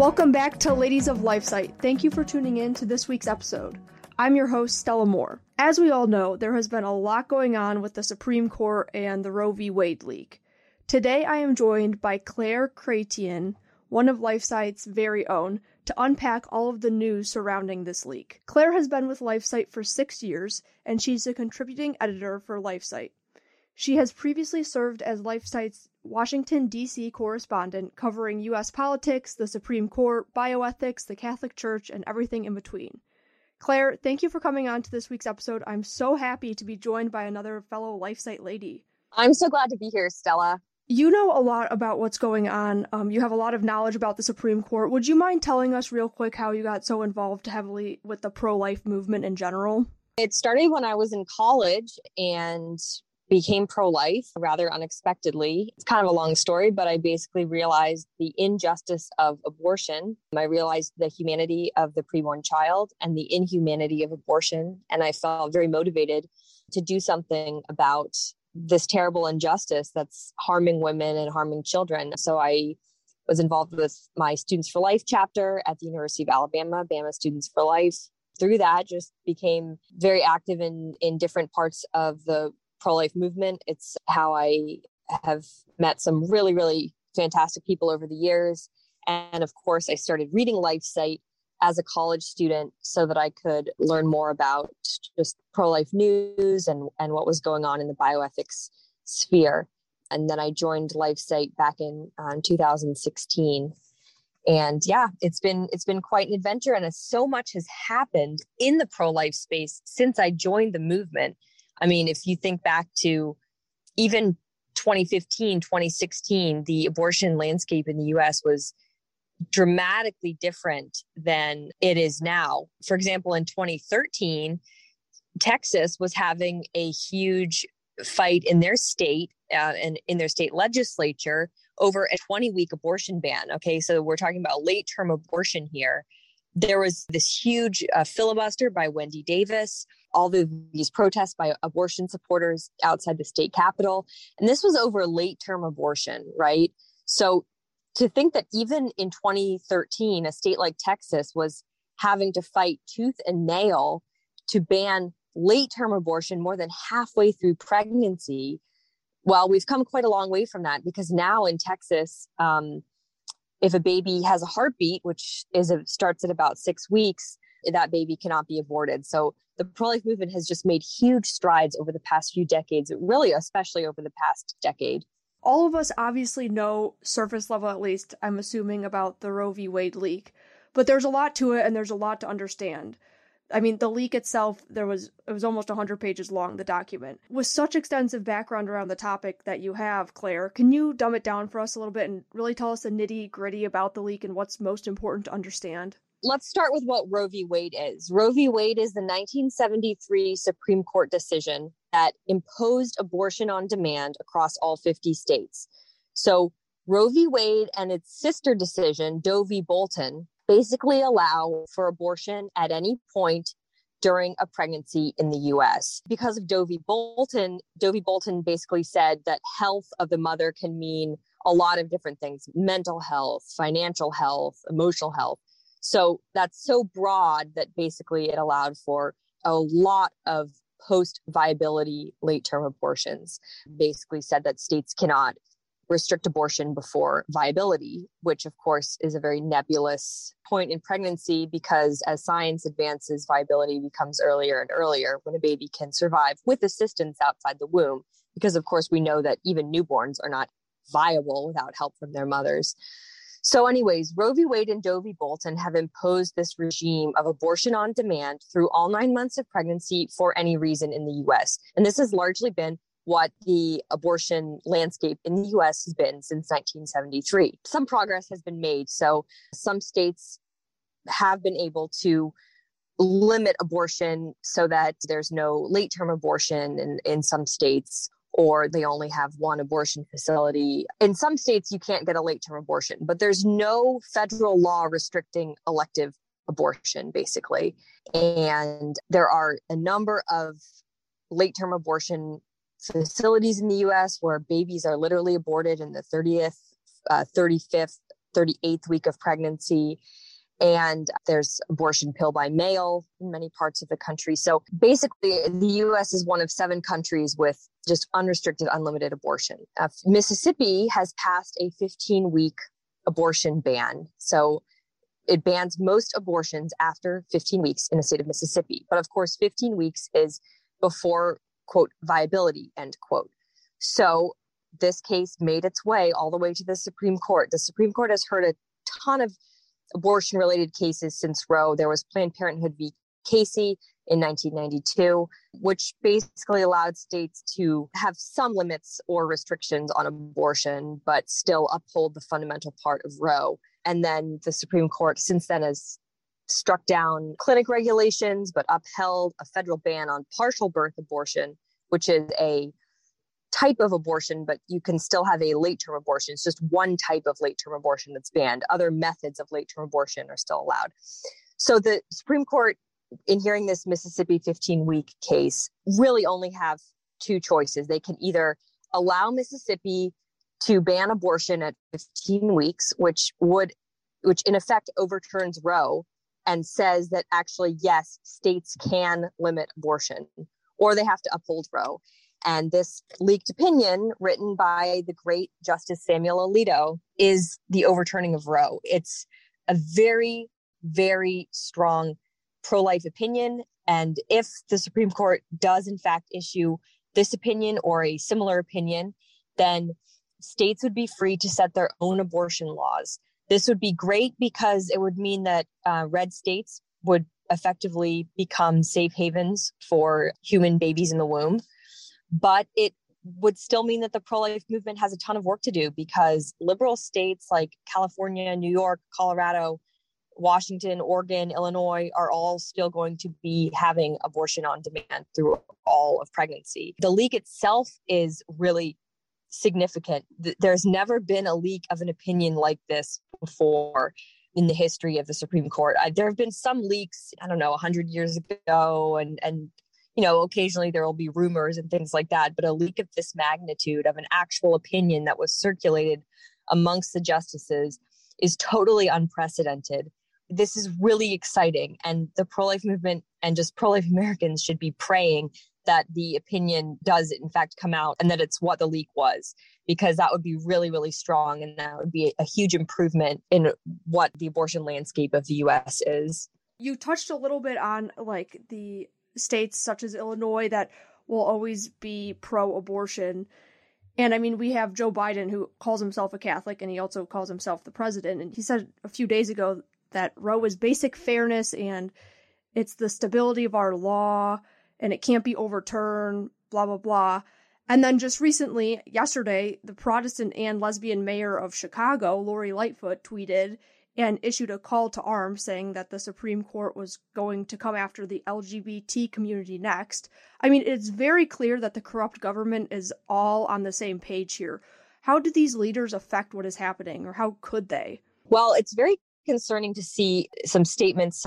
Welcome back to Ladies of LifeSite. Thank you for tuning in to this week's episode. I'm your host, Stella Moore. As we all know, there has been a lot going on with the Supreme Court and the Roe v. Wade leak. Today I am joined by Claire Chrétien, one of LifeSite's very own, to unpack all of the news surrounding this leak. Claire has been with LifeSite for six years, and she's a contributing editor for LifeSite. She has previously served as LifeSite's Washington, D.C. correspondent covering U.S. politics, the Supreme Court, bioethics, the Catholic Church, and everything in between. Claire, thank you for coming on to this week's episode. I'm so happy to be joined by another fellow LifeSite lady. I'm so glad to be here, Stella. You know a lot about what's going on. Um, you have a lot of knowledge about the Supreme Court. Would you mind telling us real quick how you got so involved heavily with the pro life movement in general? It started when I was in college and became pro life rather unexpectedly. It's kind of a long story, but I basically realized the injustice of abortion. I realized the humanity of the preborn child and the inhumanity of abortion. And I felt very motivated to do something about this terrible injustice that's harming women and harming children. So I was involved with my Students for Life chapter at the University of Alabama, Bama Students for Life. Through that, just became very active in in different parts of the pro life movement. It's how I have met some really, really fantastic people over the years. And of course, I started reading LifeSite as a college student so that I could learn more about just pro life news and, and what was going on in the bioethics sphere. And then I joined LifeSite back in, uh, 2016 and yeah it's been it's been quite an adventure and so much has happened in the pro life space since i joined the movement I mean, if you think back to even 2015, 2016, the abortion landscape in the US was dramatically different than it is now. For example, in 2013, Texas was having a huge fight in their state uh, and in their state legislature over a 20 week abortion ban. Okay, so we're talking about late term abortion here. There was this huge uh, filibuster by Wendy Davis, all the, these protests by abortion supporters outside the state capitol. And this was over late term abortion, right? So to think that even in 2013, a state like Texas was having to fight tooth and nail to ban late term abortion more than halfway through pregnancy. Well, we've come quite a long way from that because now in Texas, um, if a baby has a heartbeat, which is a, starts at about six weeks, that baby cannot be aborted. So the pro-life movement has just made huge strides over the past few decades, really, especially over the past decade. All of us obviously know surface level, at least, I'm assuming, about the Roe v. Wade leak, but there's a lot to it and there's a lot to understand. I mean, the leak itself, there was it was almost 100 pages long, the document. With such extensive background around the topic that you have, Claire, can you dumb it down for us a little bit and really tell us the nitty gritty about the leak and what's most important to understand? Let's start with what Roe v. Wade is. Roe v. Wade is the 1973 Supreme Court decision that imposed abortion on demand across all 50 states. So, Roe v. Wade and its sister decision, Doe v. Bolton, basically allow for abortion at any point during a pregnancy in the US. Because of Doe v. Bolton, Doe v. Bolton basically said that health of the mother can mean a lot of different things mental health, financial health, emotional health. So that's so broad that basically it allowed for a lot of post viability late term abortions. Basically said that states cannot restrict abortion before viability, which of course is a very nebulous point in pregnancy because as science advances, viability becomes earlier and earlier when a baby can survive with assistance outside the womb. Because of course, we know that even newborns are not viable without help from their mothers. So, anyways, Roe v. Wade and Doe v. Bolton have imposed this regime of abortion on demand through all nine months of pregnancy for any reason in the US. And this has largely been what the abortion landscape in the US has been since 1973. Some progress has been made. So some states have been able to limit abortion so that there's no late term abortion in, in some states or they only have one abortion facility. In some states, you can't get a late term abortion, but there's no federal law restricting elective abortion, basically. And there are a number of late term abortion facilities in the US where babies are literally aborted in the 30th, uh, 35th 38th week of pregnancy. And there's abortion pill by mail in many parts of the country. So basically, the US is one of seven countries with just unrestricted, unlimited abortion. Uh, Mississippi has passed a 15 week abortion ban. So it bans most abortions after 15 weeks in the state of Mississippi. But of course, 15 weeks is before, quote, viability, end quote. So this case made its way all the way to the Supreme Court. The Supreme Court has heard a ton of abortion related cases since Roe. There was Planned Parenthood v. Casey in 1992, which basically allowed states to have some limits or restrictions on abortion, but still uphold the fundamental part of Roe. And then the Supreme Court since then has struck down clinic regulations, but upheld a federal ban on partial birth abortion, which is a type of abortion, but you can still have a late term abortion. It's just one type of late term abortion that's banned. Other methods of late term abortion are still allowed. So the Supreme Court, in hearing this Mississippi 15 week case, really only have two choices. They can either allow Mississippi to ban abortion at 15 weeks, which would, which in effect overturns Roe and says that actually, yes, states can limit abortion, or they have to uphold Roe. And this leaked opinion, written by the great Justice Samuel Alito, is the overturning of Roe. It's a very, very strong pro life opinion. And if the Supreme Court does, in fact, issue this opinion or a similar opinion, then states would be free to set their own abortion laws. This would be great because it would mean that uh, red states would effectively become safe havens for human babies in the womb but it would still mean that the pro life movement has a ton of work to do because liberal states like California, New York, Colorado, Washington, Oregon, Illinois are all still going to be having abortion on demand through all of pregnancy. The leak itself is really significant. There's never been a leak of an opinion like this before in the history of the Supreme Court. there have been some leaks, I don't know, 100 years ago and and you know, occasionally there will be rumors and things like that, but a leak of this magnitude of an actual opinion that was circulated amongst the justices is totally unprecedented. This is really exciting. And the pro life movement and just pro life Americans should be praying that the opinion does, in fact, come out and that it's what the leak was, because that would be really, really strong. And that would be a huge improvement in what the abortion landscape of the US is. You touched a little bit on like the states such as Illinois that will always be pro abortion. And I mean, we have Joe Biden who calls himself a Catholic and he also calls himself the president. And he said a few days ago that Roe is basic fairness and it's the stability of our law and it can't be overturned, blah, blah, blah. And then just recently, yesterday, the Protestant and lesbian mayor of Chicago, Lori Lightfoot, tweeted and issued a call to arms saying that the Supreme Court was going to come after the LGBT community next. I mean, it's very clear that the corrupt government is all on the same page here. How do these leaders affect what is happening, or how could they? Well, it's very concerning to see some statements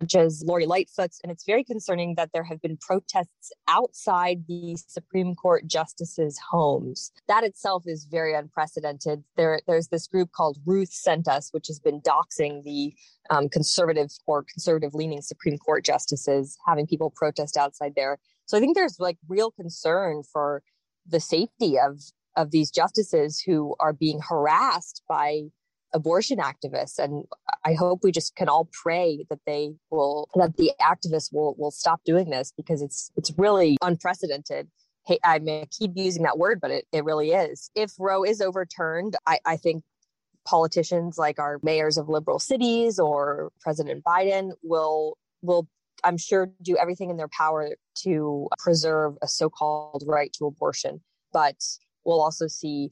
such as Lori Lightfoot's, and it's very concerning that there have been protests outside the Supreme Court justices' homes. That itself is very unprecedented. There, there's this group called Ruth Sent Us, which has been doxing the um, conservative or conservative leaning Supreme Court justices, having people protest outside there. So I think there's like real concern for the safety of of these justices who are being harassed by abortion activists and i hope we just can all pray that they will that the activists will will stop doing this because it's it's really unprecedented. Hey i may keep using that word but it, it really is. If roe is overturned i i think politicians like our mayors of liberal cities or president biden will will i'm sure do everything in their power to preserve a so-called right to abortion. But we'll also see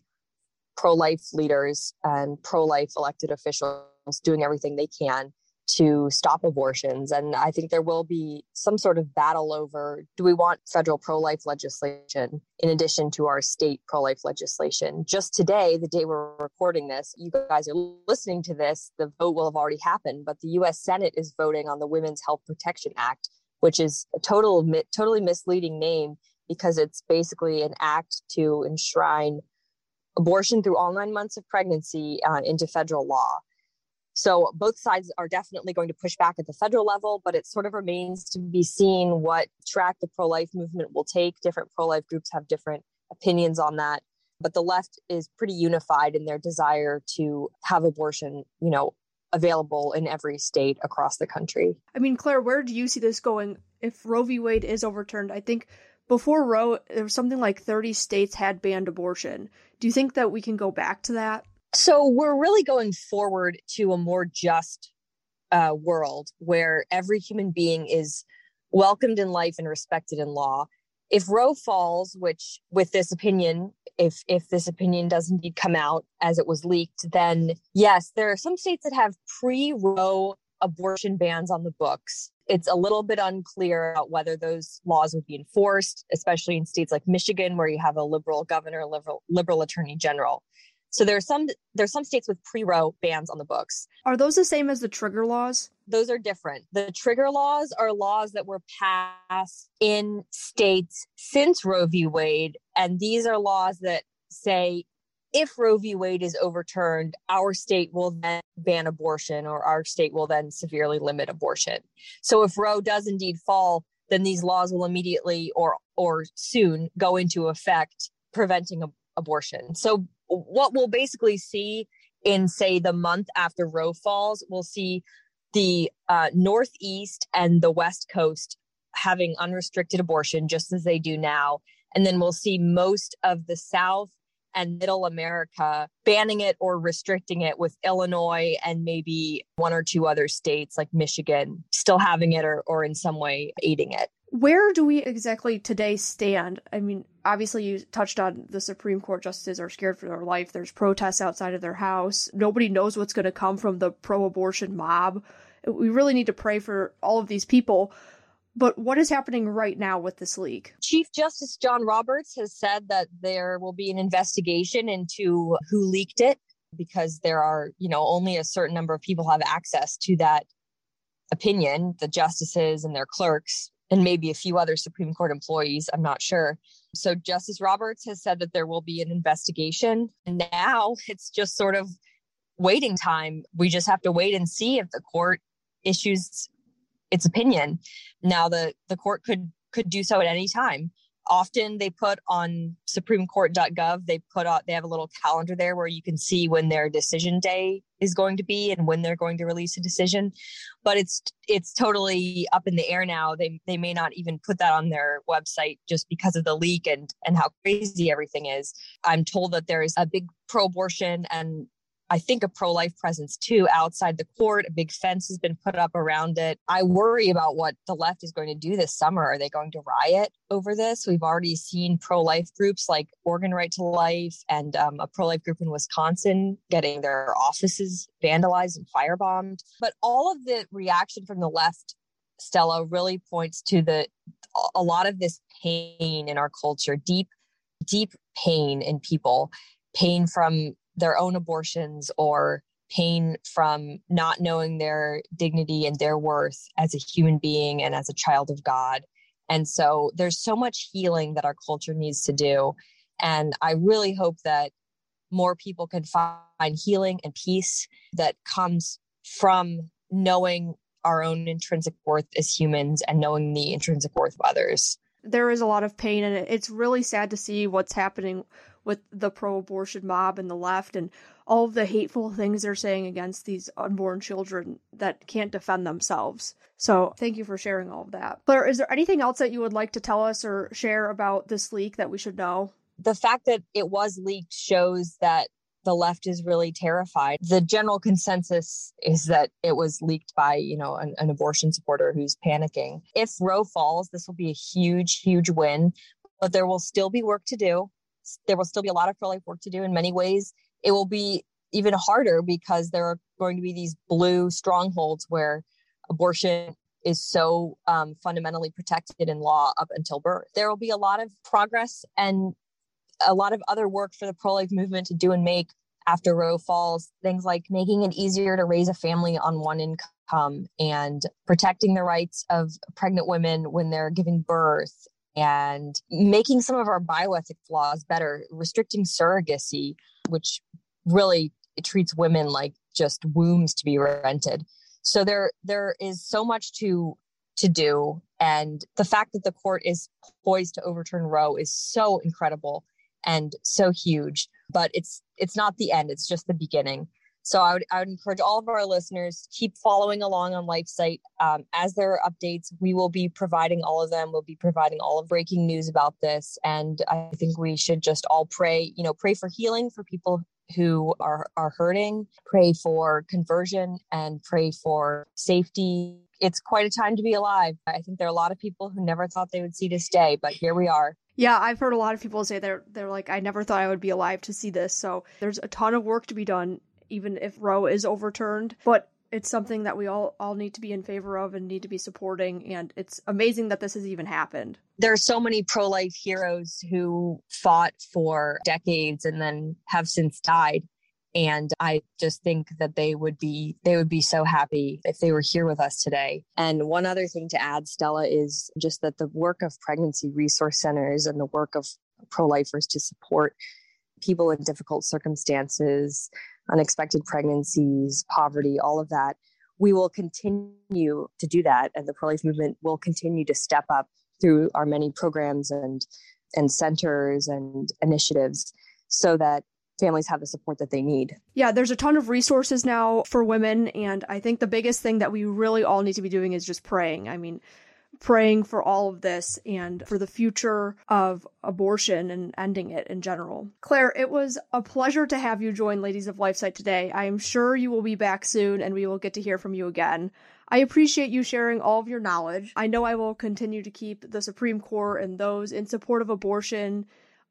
pro life leaders and pro life elected officials doing everything they can to stop abortions. And I think there will be some sort of battle over do we want federal pro life legislation in addition to our state pro life legislation? Just today, the day we're recording this, you guys are listening to this, the vote will have already happened, but the US Senate is voting on the Women's Health Protection Act, which is a total, totally misleading name because it's basically an act to enshrine abortion through all nine months of pregnancy uh, into federal law. So both sides are definitely going to push back at the federal level, but it sort of remains to be seen what track the pro life movement will take. Different pro life groups have different opinions on that. But the left is pretty unified in their desire to have abortion, you know, available in every state across the country. I mean, Claire, where do you see this going if Roe v. Wade is overturned? I think before Roe, there was something like 30 states had banned abortion. Do you think that we can go back to that? So we're really going forward to a more just uh, world where every human being is welcomed in life and respected in law. If Roe falls, which with this opinion, if if this opinion does indeed come out as it was leaked, then yes, there are some states that have pre-Roe abortion bans on the books. It's a little bit unclear about whether those laws would be enforced, especially in states like Michigan, where you have a liberal governor, liberal liberal attorney general. So there are some there's some states with pre-Roe bans on the books. Are those the same as the trigger laws? Those are different. The trigger laws are laws that were passed in states since Roe v. Wade, and these are laws that say if Roe v. Wade is overturned, our state will then ban abortion or our state will then severely limit abortion. So if Roe does indeed fall, then these laws will immediately or or soon go into effect preventing abortion. So what we'll basically see in say the month after Roe falls, we'll see the uh, Northeast and the West Coast having unrestricted abortion just as they do now. And then we'll see most of the South and middle America banning it or restricting it, with Illinois and maybe one or two other states like Michigan still having it or, or in some way aiding it. Where do we exactly today stand? I mean, obviously, you touched on the Supreme Court justices are scared for their life. There's protests outside of their house. Nobody knows what's going to come from the pro abortion mob. We really need to pray for all of these people. But what is happening right now with this leak? Chief Justice John Roberts has said that there will be an investigation into who leaked it because there are, you know, only a certain number of people have access to that opinion, the justices and their clerks, and maybe a few other Supreme Court employees. I'm not sure. So Justice Roberts has said that there will be an investigation. Now it's just sort of waiting time. We just have to wait and see if the court issues its opinion. Now the the court could could do so at any time. Often they put on supremecourt.gov, they put out they have a little calendar there where you can see when their decision day is going to be and when they're going to release a decision. But it's it's totally up in the air now. They they may not even put that on their website just because of the leak and and how crazy everything is. I'm told that there is a big pro-abortion and I think a pro life presence too outside the court. A big fence has been put up around it. I worry about what the left is going to do this summer. Are they going to riot over this? We've already seen pro life groups like Oregon Right to Life and um, a pro life group in Wisconsin getting their offices vandalized and firebombed. But all of the reaction from the left, Stella, really points to the a lot of this pain in our culture, deep, deep pain in people pain from their own abortions or pain from not knowing their dignity and their worth as a human being and as a child of God. And so there's so much healing that our culture needs to do. And I really hope that more people can find healing and peace that comes from knowing our own intrinsic worth as humans and knowing the intrinsic worth of others. There is a lot of pain, and it's really sad to see what's happening with the pro abortion mob and the left and all of the hateful things they're saying against these unborn children that can't defend themselves. So, thank you for sharing all of that. Claire, is there anything else that you would like to tell us or share about this leak that we should know? The fact that it was leaked shows that the left is really terrified. The general consensus is that it was leaked by, you know, an, an, abortion supporter who's panicking. If Roe falls, this will be a huge, huge win, but there will still be work to do there will still be a lot of pro life work to do in many ways. It will be even harder because there are going to be these blue strongholds where abortion is so um, fundamentally protected in law up until birth. There will be a lot of progress and a lot of other work for the pro life movement to do and make after Roe falls. Things like making it easier to raise a family on one income and protecting the rights of pregnant women when they're giving birth and making some of our bioethic laws better, restricting surrogacy, which really treats women like just wombs to be rented. So there there is so much to to do and the fact that the court is poised to overturn Roe is so incredible and so huge, but it's it's not the end, it's just the beginning. So I would, I would encourage all of our listeners keep following along on LifeSite. Um, as there are updates, we will be providing all of them. We'll be providing all of breaking news about this, and I think we should just all pray. You know, pray for healing for people who are are hurting. Pray for conversion and pray for safety. It's quite a time to be alive. I think there are a lot of people who never thought they would see this day, but here we are. Yeah, I've heard a lot of people say they're they're like, I never thought I would be alive to see this. So there's a ton of work to be done even if Roe is overturned. But it's something that we all all need to be in favor of and need to be supporting and it's amazing that this has even happened there are so many pro-life heroes who fought for decades and then have since died and i just think that they would be they would be so happy if they were here with us today and one other thing to add stella is just that the work of pregnancy resource centers and the work of pro-lifers to support people in difficult circumstances unexpected pregnancies, poverty, all of that. We will continue to do that, and the pro life movement will continue to step up through our many programs and and centers and initiatives so that families have the support that they need. Yeah, there's a ton of resources now for women and I think the biggest thing that we really all need to be doing is just praying. I mean, praying for all of this and for the future of abortion and ending it in general. Claire, it was a pleasure to have you join Ladies of LifeSite today. I am sure you will be back soon and we will get to hear from you again. I appreciate you sharing all of your knowledge. I know I will continue to keep the Supreme Court and those in support of abortion,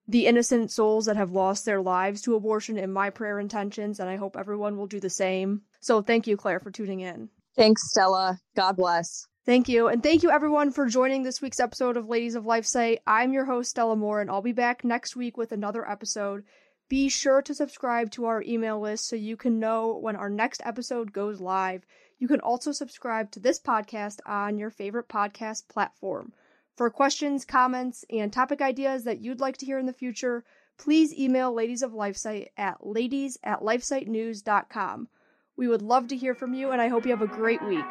the innocent souls that have lost their lives to abortion in my prayer intentions, and I hope everyone will do the same. So thank you, Claire, for tuning in. Thanks, Stella. God bless. Thank you. And thank you everyone for joining this week's episode of Ladies of LifeSite. I'm your host, Stella Moore, and I'll be back next week with another episode. Be sure to subscribe to our email list so you can know when our next episode goes live. You can also subscribe to this podcast on your favorite podcast platform. For questions, comments, and topic ideas that you'd like to hear in the future, please email Ladies of LifeSite at ladies at lifesitenews.com. We would love to hear from you, and I hope you have a great week.